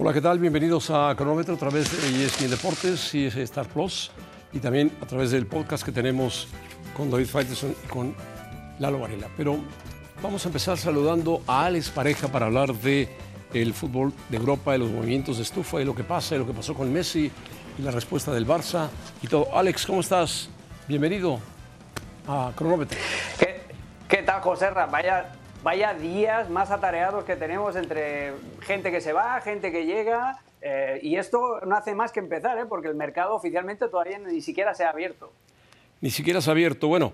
Hola, ¿qué tal? Bienvenidos a Cronómetro a través de ESPN Deportes y Star Plus y también a través del podcast que tenemos con David Faitelson y con Lalo Varela. Pero vamos a empezar saludando a Alex Pareja para hablar de el fútbol de Europa, de los movimientos de estufa, de lo que pasa, de lo que pasó con Messi y la respuesta del Barça y todo. Alex, ¿cómo estás? Bienvenido a Cronómetro. ¿Qué, qué tal, José Vaya vaya días más atareados que tenemos entre gente que se va, gente que llega. Eh, y esto no hace más que empezar, ¿eh? porque el mercado oficialmente todavía ni siquiera se ha abierto. Ni siquiera se ha abierto. Bueno,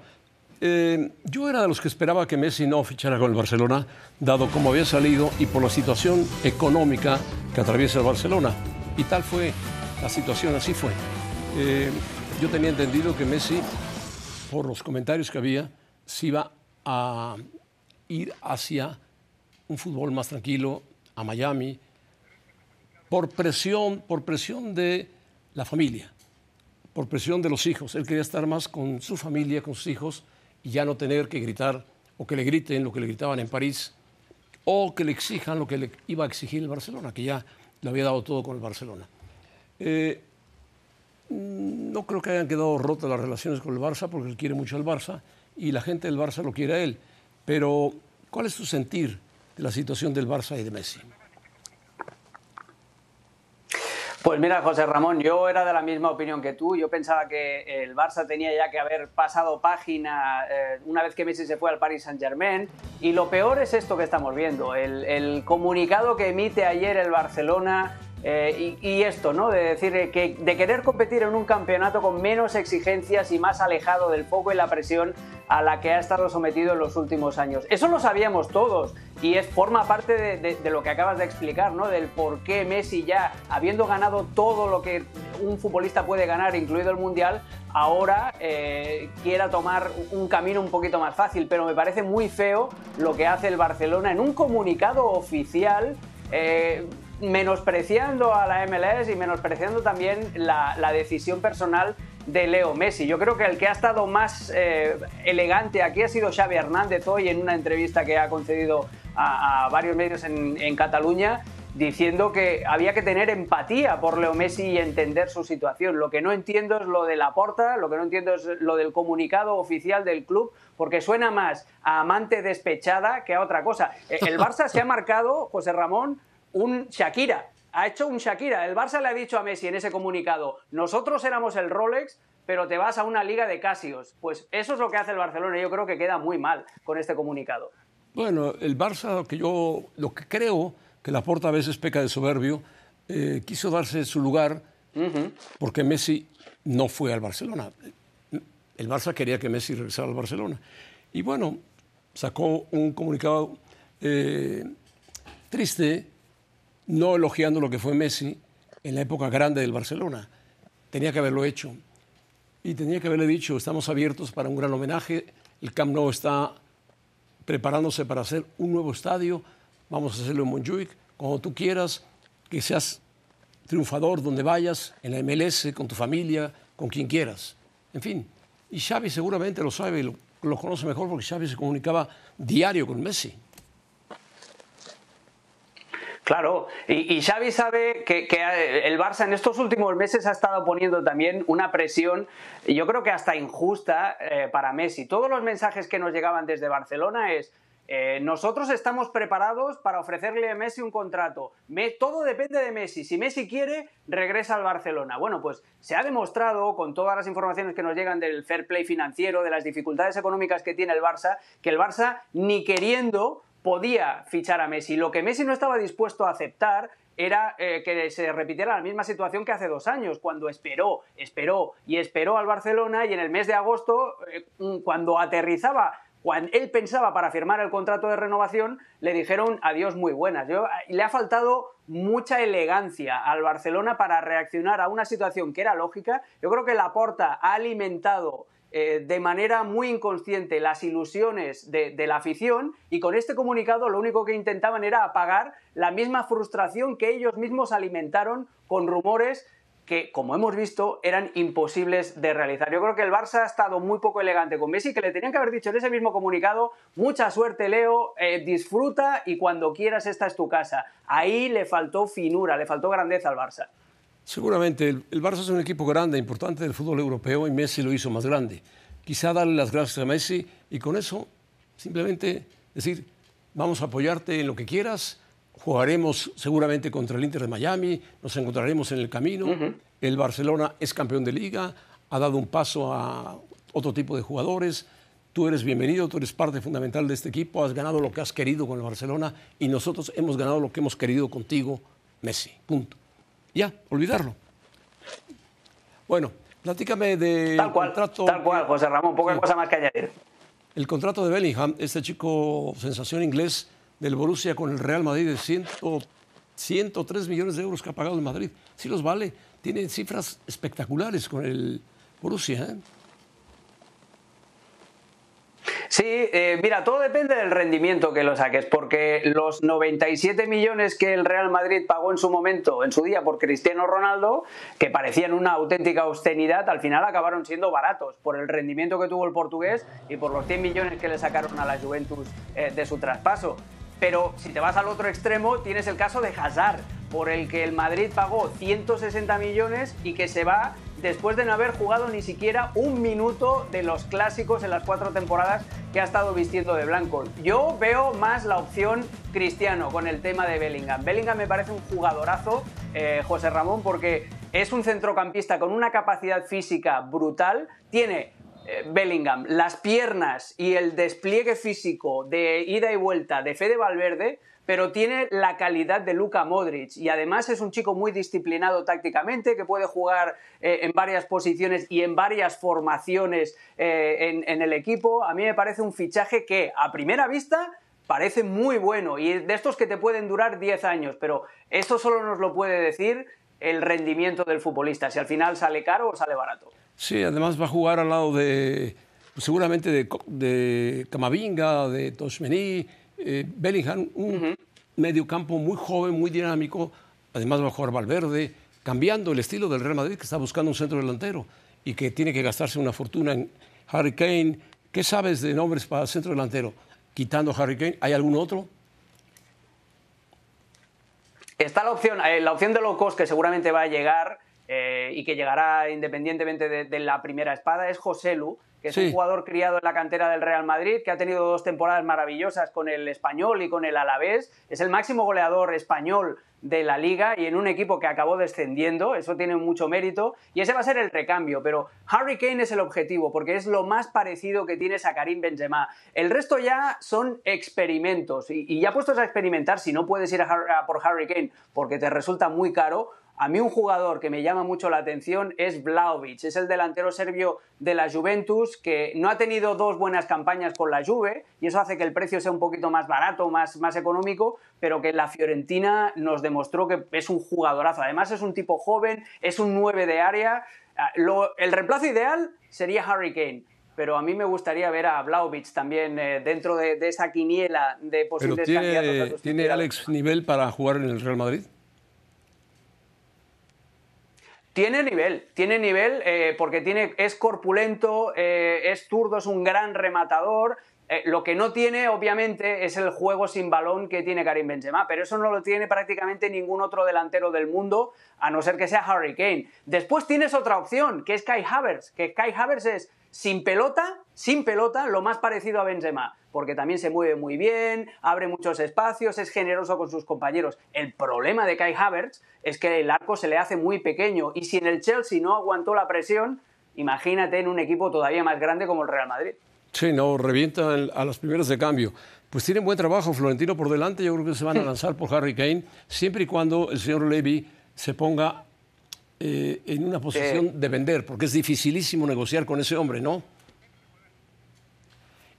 eh, yo era de los que esperaba que Messi no fichara con el Barcelona, dado como había salido y por la situación económica que atraviesa el Barcelona. Y tal fue la situación, así fue. yo tenía entendido que Messi, por los comentarios que había, se iba a ir hacia un fútbol más tranquilo, a Miami, por presión, por presión de la familia, por presión de los hijos. Él quería estar más con su familia, con sus hijos, y ya no tener que gritar o que le griten lo que le gritaban en París, o que le exijan lo que le iba a exigir el Barcelona, que ya le había dado todo con el Barcelona. Eh, no creo que hayan quedado rotas las relaciones con el Barça, porque él quiere mucho al Barça, y la gente del Barça lo quiere a él. Pero, ¿cuál es tu sentir de la situación del Barça y de Messi? Pues mira, José Ramón, yo era de la misma opinión que tú. Yo pensaba que el Barça tenía ya que haber pasado página eh, una vez que Messi se fue al Paris Saint-Germain. Y lo peor es esto que estamos viendo, el, el comunicado que emite ayer el Barcelona eh, y, esto, ¿no? De decir que de querer competir en un campeonato con menos exigencias y más alejado del foco y la presión a la que ha estado sometido en los últimos años. Eso lo sabíamos todos y es, forma parte de, lo que acabas de explicar, ¿no? Del por qué Messi ya, habiendo ganado todo lo que un futbolista puede ganar, incluido el Mundial, ahora eh, quiera tomar un camino un poquito más fácil. Pero me parece muy feo lo que hace el Barcelona en un comunicado oficial. Eh, menospreciando a la MLS y menospreciando también la, decisión personal de Leo Messi. Yo creo que el que ha estado más eh, elegante aquí ha sido Xavi Hernández hoy en una entrevista que ha concedido a, varios medios en, Cataluña diciendo que había que tener empatía por Leo Messi y entender su situación. Lo que no entiendo es lo de la porta, lo que no entiendo es lo del comunicado oficial del club, porque suena más a amante despechada que a otra cosa. El Barça se ha marcado, José Ramón, un Shakira. Ha hecho un Shakira. El Barça le ha dicho a Messi en ese comunicado, nosotros éramos el Rolex, pero te vas a una liga de Casios. Pues eso es lo que hace el Barcelona y yo creo que queda muy mal con este comunicado. Bueno, el Barça, lo que yo lo que creo que la porta a veces peca de soberbio, eh, quiso darse su lugar porque Messi no fue al Barcelona. El Barça quería que Messi regresara al Barcelona. Y bueno, sacó un comunicado eh, triste no elogiando lo que fue Messi en la época grande del Barcelona. Tenía que haberlo hecho. Y tenía que haberle dicho, estamos abiertos para un gran homenaje, el Camp Nou está preparándose para hacer un nuevo estadio, vamos a hacerlo en Montjuic, cuando tú quieras, que seas triunfador donde vayas, en la MLS, con tu familia, con quien quieras. En fin, y Xavi seguramente lo sabe, lo, lo conoce mejor porque Xavi se comunicaba diario con Messi. Claro, y, Xavi sabe que, el Barça en estos últimos meses ha estado poniendo también una presión, yo creo que hasta injusta eh, para Messi. Todos los mensajes que nos llegaban desde Barcelona es, eh, nosotros estamos preparados para ofrecerle a Messi un contrato. todo depende de Messi. Si Messi quiere, regresa al Barcelona. Bueno, pues se ha demostrado, con todas las informaciones que nos llegan del fair play financiero, de las dificultades económicas que tiene el Barça, que el Barça, ni queriendo, podía fichar a Messi. Lo que Messi no estaba dispuesto a aceptar era eh, que se repitiera la misma situación que hace dos años, cuando esperó, esperó y esperó al Barcelona y en el mes de agosto, eh, cuando aterrizaba, cuando él pensaba para firmar el contrato de renovación, le dijeron adiós muy buenas. Yo, le ha faltado mucha elegancia al Barcelona para reaccionar a una situación que era lógica. Yo creo que Laporta ha alimentado eh, de manera muy inconsciente las ilusiones de, la afición y con este comunicado lo único que intentaban era apagar la misma frustración que ellos mismos alimentaron con rumores que, como hemos visto, eran imposibles de realizar. Yo creo que el Barça ha estado muy poco elegante con Messi, que le tenían que haber dicho en ese mismo comunicado, mucha suerte Leo, eh, disfruta y cuando quieras esta es tu casa. Ahí le faltó finura, le faltó grandeza al Barça. Seguramente, el, el Barça es un equipo grande, importante del fútbol europeo y Messi lo hizo más grande. Quizá darle las gracias a Messi y con eso simplemente decir, vamos a apoyarte en lo que quieras, Jugaremos seguramente contra el Inter de Miami, nos encontraremos en el camino. El Barcelona es campeón de liga, ha dado un paso a otro tipo de jugadores. Tú eres bienvenido, tú eres parte fundamental de este equipo, has ganado lo que has querido con el Barcelona y nosotros hemos ganado lo que hemos querido contigo, Messi. Punto. Ya, olvidarlo. Bueno, platícame de tal cual, contrato. Tal cual, José Ramón, poca cosa más que añadir. El contrato de Bellingham, este chico sensación inglés, del Borussia con el Real Madrid de 103 millones de euros que ha pagado el Madrid. Sí los vale. Tiene cifras espectaculares con el Borussia. ¿eh? Sí, eh, mira, todo depende del rendimiento que lo saques, porque los 97 millones que el Real Madrid pagó en su momento, en su día, por Cristiano Ronaldo, que parecían una auténtica obscenidad, al final acabaron siendo baratos por el rendimiento que tuvo el portugués y por los 100 millones que le sacaron a la Juventus eh, de su traspaso. Pero si te vas al otro extremo, tienes el caso de Hazard, por el que el Madrid pagó 160 millones y que se va después de no haber jugado ni siquiera un minuto de los clásicos en las cuatro temporadas que ha estado vistiendo de blanco. Yo veo más la opción cristiano con el tema de Bellingham. Bellingham me parece un jugadorazo, eh, José Ramón, porque es un centrocampista con una capacidad física brutal, tiene Bellingham, las piernas y el despliegue físico de ida y vuelta de Fede Valverde, pero tiene la calidad de Luka Modric y además es un chico muy disciplinado tácticamente que puede jugar eh, en varias posiciones y en varias formaciones eh, en, el equipo. A mí me parece un fichaje que a primera vista parece muy bueno y de estos que te pueden durar 10 años, pero esto solo nos lo puede decir el rendimiento del futbolista, si al final sale caro o sale barato. Sí, además va a jugar al lado de, pues, seguramente de, de Camavinga, de Toshmeni, eh, Bellingham, un medio campo muy joven, muy dinámico. Además va a jugar Valverde, cambiando el estilo del Real Madrid, que está buscando un centro delantero y que tiene que gastarse una fortuna en Harry Kane. ¿Qué sabes de nombres para centro delantero? Quitando Harry Kane, ¿hay algún otro? Está la opción, eh, la opción de low cost que seguramente va a llegar eh, y que llegará independientemente de, la primera espada es José Lu, que es un jugador criado en la cantera del Real Madrid, que ha tenido dos temporadas maravillosas con el español y con el alavés. Es el máximo goleador español de la liga y en un equipo que acabó descendiendo, eso tiene mucho mérito y ese va a ser el recambio, pero Harry Kane es el objetivo porque es lo más parecido que tienes a Karim Benzema. El resto ya son experimentos y, ya puestos a experimentar, si no puedes ir a por Harry Kane porque te resulta muy caro, a mí un jugador que me llama mucho la atención es Vlaovic, es el delantero serbio de la Juventus que no ha tenido dos buenas campañas con la Juve y eso hace que el precio sea un poquito más barato, más, más económico, pero que la Fiorentina nos demostró que es un jugadorazo. Además es un tipo joven, es un 9 de área. Ah, el reemplazo ideal sería Harry Kane pero a mí me gustaría ver a Vlaovic también eh, dentro de, esa quiniela de posibles pero tiene, candidatos. ¿Tiene Alex nivel para jugar en el Real Madrid? Tiene nivel, tiene nivel eh, porque tiene, es corpulento, eh, es zurdo, es un gran rematador. Eh, lo que no tiene, obviamente, es el juego sin balón que tiene Karim Benzema, pero eso no lo tiene prácticamente ningún otro delantero del mundo, a no ser que sea Harry Kane. Después tienes otra opción, que es Kai Havertz, que Kai Havertz es sin pelota, sin pelota, lo más parecido a Benzema porque también se mueve muy bien, abre muchos espacios, es generoso con sus compañeros. El problema de Kai Havertz es que el arco se le hace muy pequeño y si en el Chelsea no aguantó la presión, imagínate en un equipo todavía más grande como el Real Madrid. Sí, no, revienta a los primeros de cambio. Pues tienen buen trabajo Florentino por delante, yo creo que se van a lanzar por Harry Kane, siempre y cuando el señor Levy se ponga eh, en una posición de vender, porque es dificilísimo negociar con ese hombre, ¿no?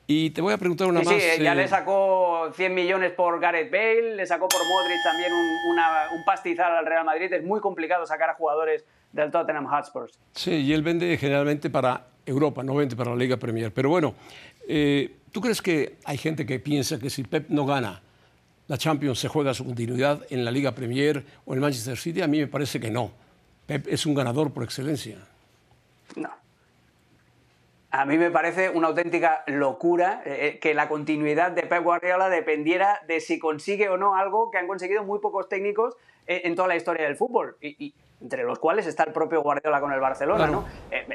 Y te voy a preguntar una más. Sí, ya le eh, sacó 100 millones por Gareth Bale, le sacó por Modric también un, pastizal al Real Madrid. Es muy complicado sacar a jugadores del Tottenham Hotspurs. Sí, y él vende generalmente para Europa, no vende para la Liga Premier. Pero bueno, eh, ¿tú crees que hay gente que piensa que si Pep no gana la Champions se juega su continuidad en la Liga Premier o en Manchester City? A mí me parece que no. Pep es un ganador por excelencia. No. A mí me parece una auténtica locura eh, eh, que la continuidad de Pep Guardiola dependiera de si consigue o no algo que han conseguido muy pocos técnicos eh, en toda la historia del fútbol. Y, entre los cuales está el propio Guardiola con el Barcelona, ¿no?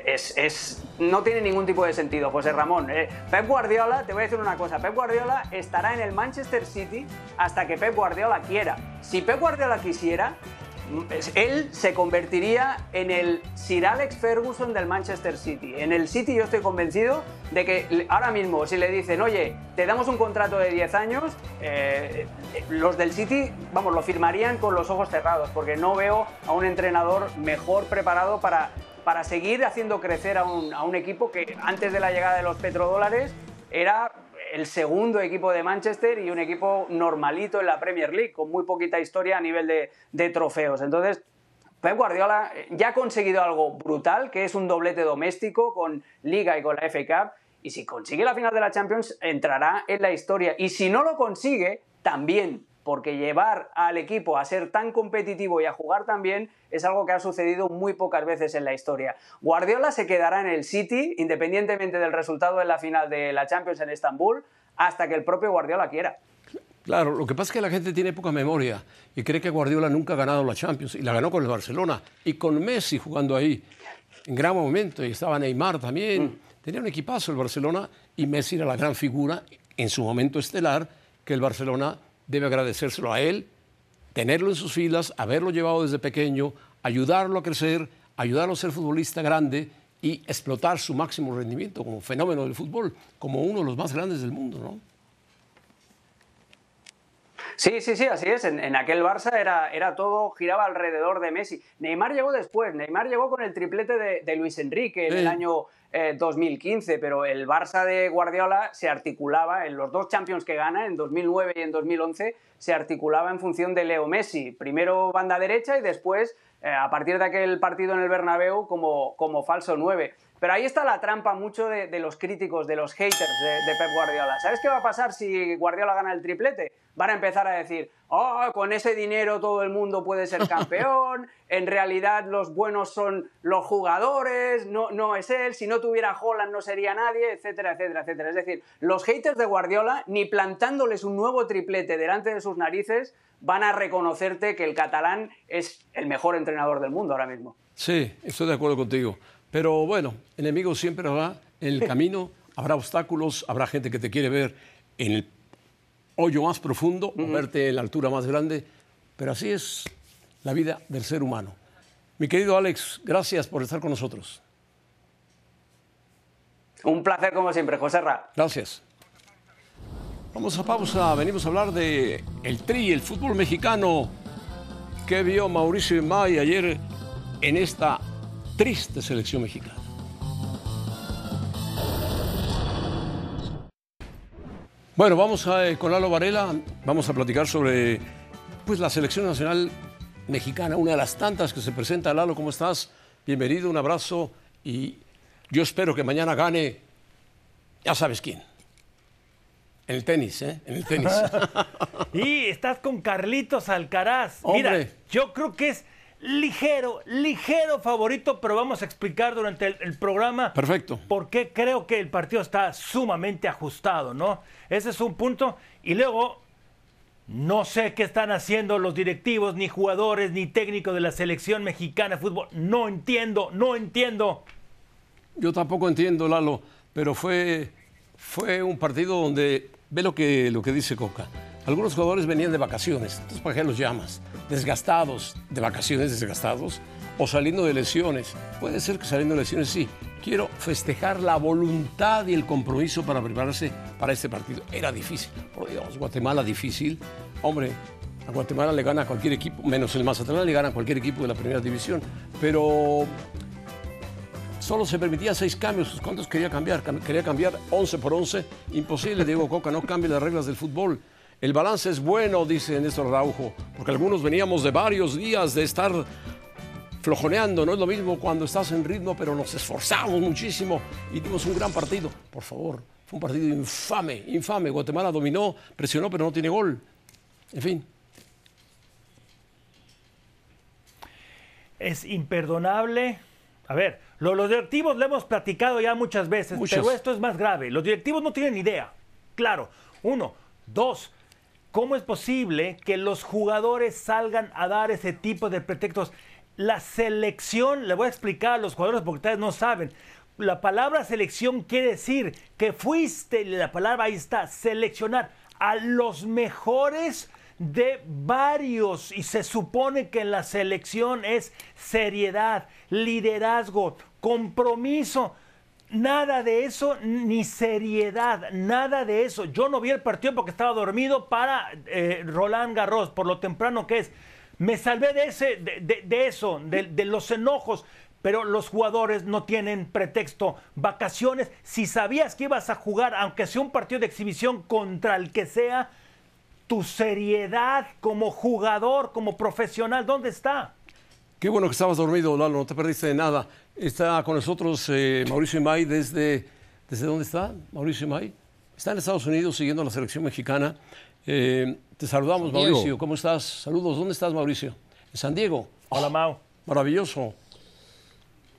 Es, no tiene ningún tipo de sentido, José Ramón. Pep Guardiola, te voy a decir una cosa, Pep Guardiola estará en el Manchester City hasta que Pep Guardiola quiera. Si Pep Guardiola quisiera, él se convertiría en el Sir Alex Ferguson del Manchester City. En el City yo estoy convencido de que ahora mismo si le dicen, oye, te damos un contrato de 10 años, eh, los del City, vamos, lo firmarían con los ojos cerrados, porque no veo a un entrenador mejor preparado para, para seguir haciendo crecer a un, a un equipo que antes de la llegada de los petrodólares era el segundo equipo de Manchester y un equipo normalito en la Premier League, con muy poquita historia a nivel de, trofeos. Entonces, Pep Guardiola ya ha conseguido algo brutal, que es un doblete doméstico con Liga y con la FA Cup. Y si consigue la final de la Champions, entrará en la historia. Y si no lo consigue, también porque llevar al equipo a ser tan competitivo y a jugar tan bien es algo que ha sucedido muy pocas veces en la historia. Guardiola se quedará en el City, independientemente del resultado en la final de la Champions en Estambul, hasta que el propio Guardiola quiera. Claro, lo que pasa es que la gente tiene poca memoria y cree que Guardiola nunca ha ganado la Champions y la ganó con el Barcelona y con Messi jugando ahí en gran momento y estaba Neymar también. Mm. Tenía un equipazo el Barcelona y Messi era la gran figura en su momento estelar que el Barcelona debe agradecérselo a él, tenerlo en sus filas, haberlo llevado desde pequeño, ayudarlo a crecer, ayudarlo a ser futbolista grande y explotar su máximo rendimiento como fenómeno del fútbol, como uno de los más grandes del mundo, ¿no? Sí, sí, sí, así es. En, aquel Barça era, era, todo, giraba alrededor de Messi. Neymar llegó después. Neymar llegó con el triplete de, Luis Enrique en el año 2015, eh, pero el Barça de Guardiola se articulaba en los dos Champions que gana, en 2009 y en 2011, se articulaba en función de Leo Messi. Primero banda derecha y después, eh, a partir de aquel partido en el Bernabéu, como, como falso 9. Pero ahí está la trampa mucho de, los críticos, de los haters de, Pep Guardiola. ¿Sabes qué va a pasar si Guardiola gana el triplete? Van a empezar a decir, oh, con ese dinero todo el mundo puede ser campeón, en realidad los buenos son los jugadores, no, no es él, si no tuviera Holland no sería nadie, etcétera, etcétera, etcétera. Es decir, los haters de Guardiola, ni plantándoles un nuevo triplete delante de sus narices, van a reconocerte que el catalán es el mejor entrenador del mundo ahora mismo. Sí, estoy de acuerdo contigo. Pero bueno, enemigos siempre habrá en el camino, habrá obstáculos, habrá gente que te quiere ver en el hoyo más profundo o verte en la altura más grande, pero así es la vida del ser humano. Mi querido Alex, gracias por estar con nosotros. Un placer como siempre, José Ra. Gracias. Vamos a pausa, venimos a hablar de el tri, el fútbol mexicano que vio Mauricio May ayer en esta triste selección mexicana. Bueno, vamos a, eh, con Lalo Varela, vamos a platicar sobre pues, la selección nacional mexicana, una de las tantas que se presenta. Lalo, ¿cómo estás? Bienvenido, un abrazo y yo espero que mañana gane, ya sabes quién. En el tenis, ¿eh? En el tenis. y estás con Carlitos Alcaraz. Mira, yo creo que es ligero, ligero favorito, pero vamos a explicar durante el, programa. Perfecto. Por qué creo que el partido está sumamente ajustado, ¿no? Ese es un punto. Y luego, no sé qué están haciendo los directivos, ni jugadores, ni técnicos de la selección mexicana de fútbol. No entiendo, no entiendo. Yo tampoco entiendo, Lalo, pero fue, fue un partido donde, ve lo que, lo que dice Coca algunos jugadores venían de vacaciones, entonces ¿para qué los llamas? Desgastados, de vacaciones desgastados, o saliendo de lesiones. Puede ser que saliendo de lesiones sí. Quiero festejar la voluntad y el compromiso para prepararse para este partido. Era difícil, por Dios, Guatemala difícil. Hombre, a Guatemala le gana a cualquier equipo, menos el Mazatlán, le gana a cualquier equipo de la primera división. Pero solo se permitían seis cambios. ¿Cuántos quería cambiar? Quería cambiar 11 por 11. Imposible, Diego Coca, no cambie las reglas del fútbol. El balance es bueno, dice Néstor Raujo, porque algunos veníamos de varios días de estar flojoneando. No es lo mismo cuando estás en ritmo, pero nos esforzamos muchísimo y dimos un gran partido. Por favor, fue un partido infame, infame. Guatemala dominó, presionó, pero no tiene gol. En fin. Es imperdonable. A ver, los directivos lo hemos platicado ya muchas veces, pero esto es más grave. Los directivos no tienen idea. Claro. Uno. Dos. ¿Cómo es posible que los jugadores salgan a dar ese tipo de pretextos? La selección, le voy a explicar a los jugadores porque ustedes no saben. La palabra selección quiere decir que fuiste, la palabra ahí está, seleccionar a los mejores de varios y se supone que en la selección es seriedad, liderazgo, compromiso. Nada de eso, ni seriedad, nada de eso. Yo no vi el partido porque estaba dormido para eh, Roland Garros, por lo temprano que es. Me salvé de, ese, de, eso, de, de los enojos pero los jugadores no tienen pretexto. Vacaciones, si sabías que ibas a jugar, aunque sea un partido de exhibición contra el que sea, tu seriedad como jugador, como profesional, ¿dónde está? Qué bueno que estabas dormido, Lalo, no te perdiste de nada. Está con nosotros eh, Mauricio Imay desde... ¿Desde dónde está Mauricio Imay? Está en Estados Unidos siguiendo la selección mexicana. Eh, te saludamos, Mauricio. ¿Cómo estás? Saludos. ¿Dónde estás, Mauricio? En San Diego. Hola, Mau. Maravilloso.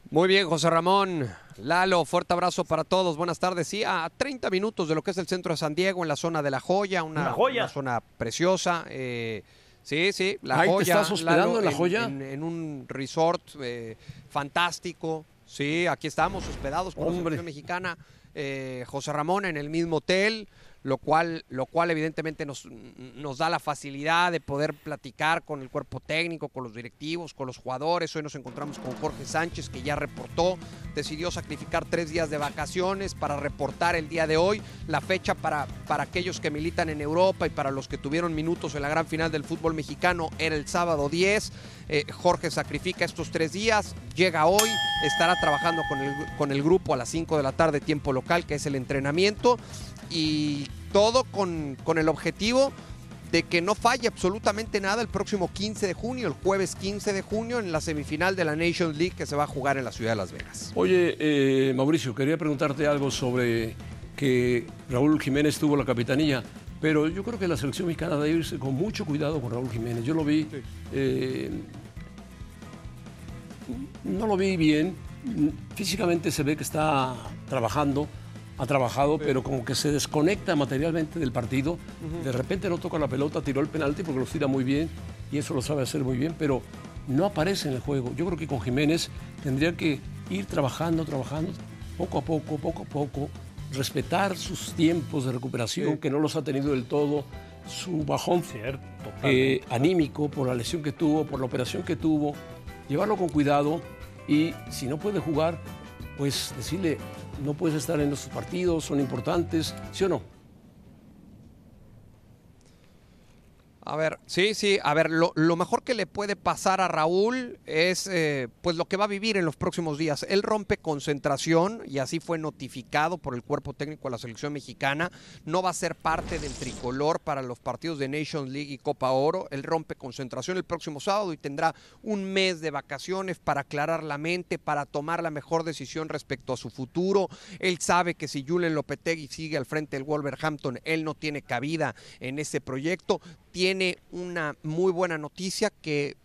Muy bien, José Ramón. Lalo, fuerte abrazo para todos. Buenas tardes. Sí, a 30 minutos de lo que es el centro de San Diego, en la zona de La Joya, una, zona preciosa. Eh, sí, sí, La Joya. ¿Te estás hospedando en La Joya? En, un resort eh, fantástico. Sí, aquí estamos hospedados con la selección mexicana. Eh, José Ramón en el mismo hotel lo cual, lo cual evidentemente nos, nos, da la facilidad de poder platicar con el cuerpo técnico, con los directivos, con los jugadores. Hoy nos encontramos con Jorge Sánchez, que ya reportó, decidió sacrificar tres días de vacaciones para reportar el día de hoy. La fecha para, para aquellos que militan en Europa y para los que tuvieron minutos en la gran final del fútbol mexicano era el sábado 10. Eh, Jorge sacrifica estos tres días, llega hoy, estará trabajando con el, con el grupo a las 5 de la tarde, tiempo local, que es el entrenamiento y todo con, el objetivo de que no falle absolutamente nada el próximo 15 de junio, el jueves 15 de junio, en la semifinal de la Nations League que se va a jugar en la ciudad de Las Vegas. Oye, eh, Mauricio, quería preguntarte algo sobre que Raúl Jiménez tuvo la capitanía, pero yo creo que la selección mexicana debe irse con mucho cuidado con Raúl Jiménez. Yo lo vi, eh, no lo vi bien, físicamente se ve que está trabajando ha trabajado, pero como que se desconecta materialmente del partido. De repente no toca la pelota, tiró el penalti porque lo tira muy bien y eso lo sabe hacer muy bien, pero no aparece en el juego. Yo creo que con Jiménez tendría que ir trabajando, trabajando, poco a poco, poco a poco, respetar sus tiempos de recuperación, que no los ha tenido del todo, su bajón eh, anímico por la lesión que tuvo, por la operación que tuvo, llevarlo con cuidado y si no puede jugar, pues decirle, no puedes estar en nuestros partidos, son importantes, ¿sí o no? A ver, sí, sí, a ver, lo, mejor que le puede pasar a Raúl es eh, pues lo que va a vivir en los próximos días. Él rompe concentración y así fue notificado por el cuerpo técnico de la selección mexicana. No va a ser parte del tricolor para los partidos de Nations League y Copa Oro. Él rompe concentración el próximo sábado y tendrá un mes de vacaciones para aclarar la mente, para tomar la mejor decisión respecto a su futuro. Él sabe que si Julen Lopetegui sigue al frente del Wolverhampton, él no tiene cabida en ese proyecto. Tiene una muy buena noticia que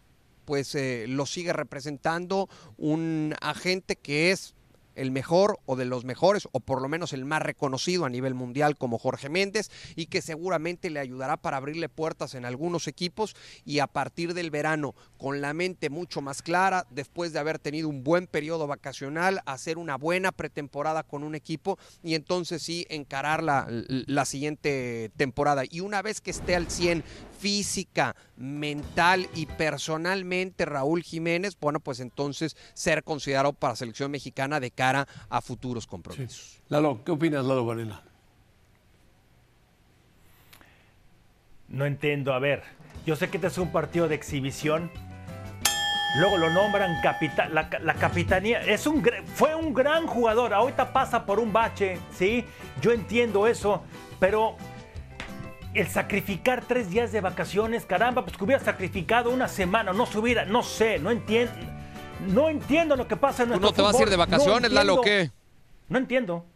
pues eh, lo sigue representando un agente que es el mejor o de los mejores, o por lo menos el más reconocido a nivel mundial como Jorge Méndez, y que seguramente le ayudará para abrirle puertas en algunos equipos y a partir del verano, con la mente mucho más clara, después de haber tenido un buen periodo vacacional, hacer una buena pretemporada con un equipo y entonces sí encarar la, la siguiente temporada. Y una vez que esté al 100 física, mental y personalmente Raúl Jiménez, bueno, pues entonces ser considerado para selección mexicana de cara a futuros compromisos. Lalo, ¿qué opinas, Lalo Varela? No entiendo, a ver, yo sé que este es un partido de exhibición, Luego lo nombran capitán, la, capitanía. Es un, fue un gran jugador. Ahorita pasa por un bache, ¿sí? Yo entiendo eso. Pero el sacrificar tres días de vacaciones, caramba, pues que hubiera sacrificado una semana, no se hubiera, no sé, no entiendo. No entiendo lo que pasa en nuestro ¿Tú no te vas a ir de vacaciones, Lalo, qué? No entiendo.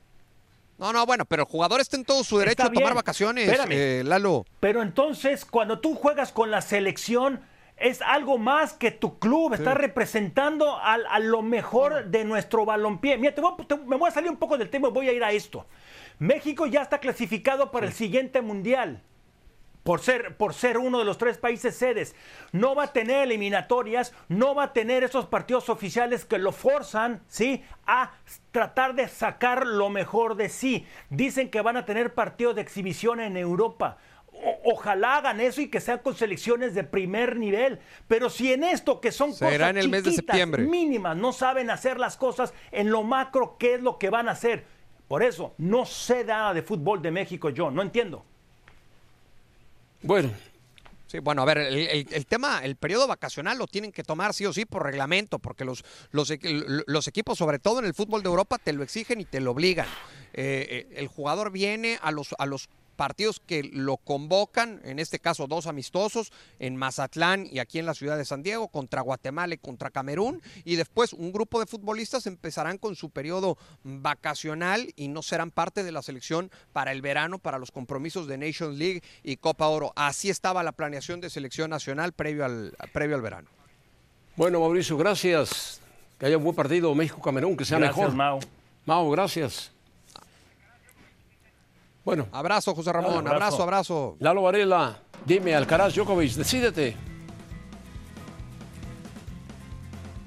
No, no, bueno, pero el jugador está en todo su derecho a tomar vacaciones, eh, Lalo. Pero entonces, cuando tú juegas con la selección, es algo más que tu club, está representando a, lo mejor de nuestro balompié. Mira, me voy a salir un poco del tema y voy a ir a esto. México ya está clasificado para el siguiente mundial. Por ser, por ser uno de los tres países sedes, no va a tener eliminatorias, no va a tener esos partidos oficiales que lo forzan, ¿sí? A tratar de sacar lo mejor de sí. Dicen que van a tener partidos de exhibición en Europa ojalá hagan eso y que sean con selecciones de primer nivel. Pero si en esto, que son cosas en el mes de septiembre. mínimas, no saben hacer las cosas en lo macro, ¿qué es lo que van a hacer? Por eso, no sé nada de fútbol de México yo, no entiendo. Bueno. Sí, bueno, a ver, el, tema, el periodo vacacional lo tienen que tomar sí o sí por reglamento, porque los, los, los equipos, sobre todo en el fútbol de Europa, te lo exigen y te lo obligan. Eh, eh, el jugador viene a los, a los partidos que lo convocan, en este caso dos amistosos, en Mazatlán y aquí en la ciudad de San Diego, contra Guatemala y contra Camerún, y después un grupo de futbolistas empezarán con su periodo vacacional y no serán parte de la selección para el verano, para los compromisos de Nations League y Copa Oro. Así estaba la planeación de selección nacional previo al, previo al verano. Bueno, Mauricio, gracias. Que haya un buen partido México-Camerún, que sea gracias, mejor. Mau. Mau, gracias. Bueno. Abrazo, José Ramón. abrazo. abrazo, Lalo Varela, dime, Alcaraz, Djokovic, decídete.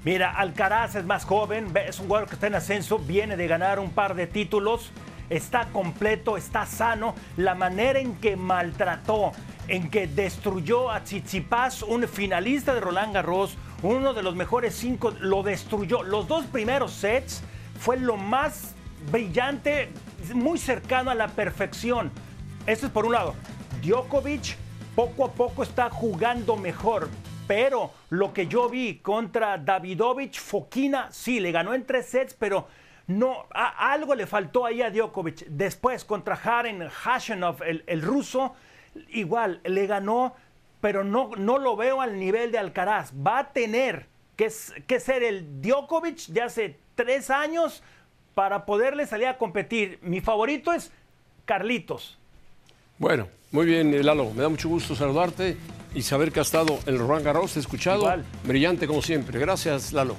Mira, Alcaraz es más joven, es un jugador que está en ascenso, viene de ganar un par de títulos, está completo, está sano. La manera en que maltrató, en que destruyó a Tsitsipas, un finalista de Roland Garros, uno de los mejores cinco, lo destruyó. Los dos primeros sets fue lo más brillante muy cercano a la perfección. Eso es por un lado. Djokovic poco a poco está jugando mejor, pero lo que yo vi contra Davidovich, Fokina, sí, le ganó en tres sets, pero no, algo le faltó ahí a Djokovic. Después contra Haren Hashanov, el, ruso, igual le ganó, pero no, no lo veo al nivel de Alcaraz. Va a tener que, que ser el Djokovic de hace tres años para poderle salir a competir. Mi favorito es Carlitos. Bueno, muy bien, Lalo. Me da mucho gusto saludarte y saber que has estado en el Roland Garros. Te he escuchado. Brillante como siempre. Gracias, Lalo.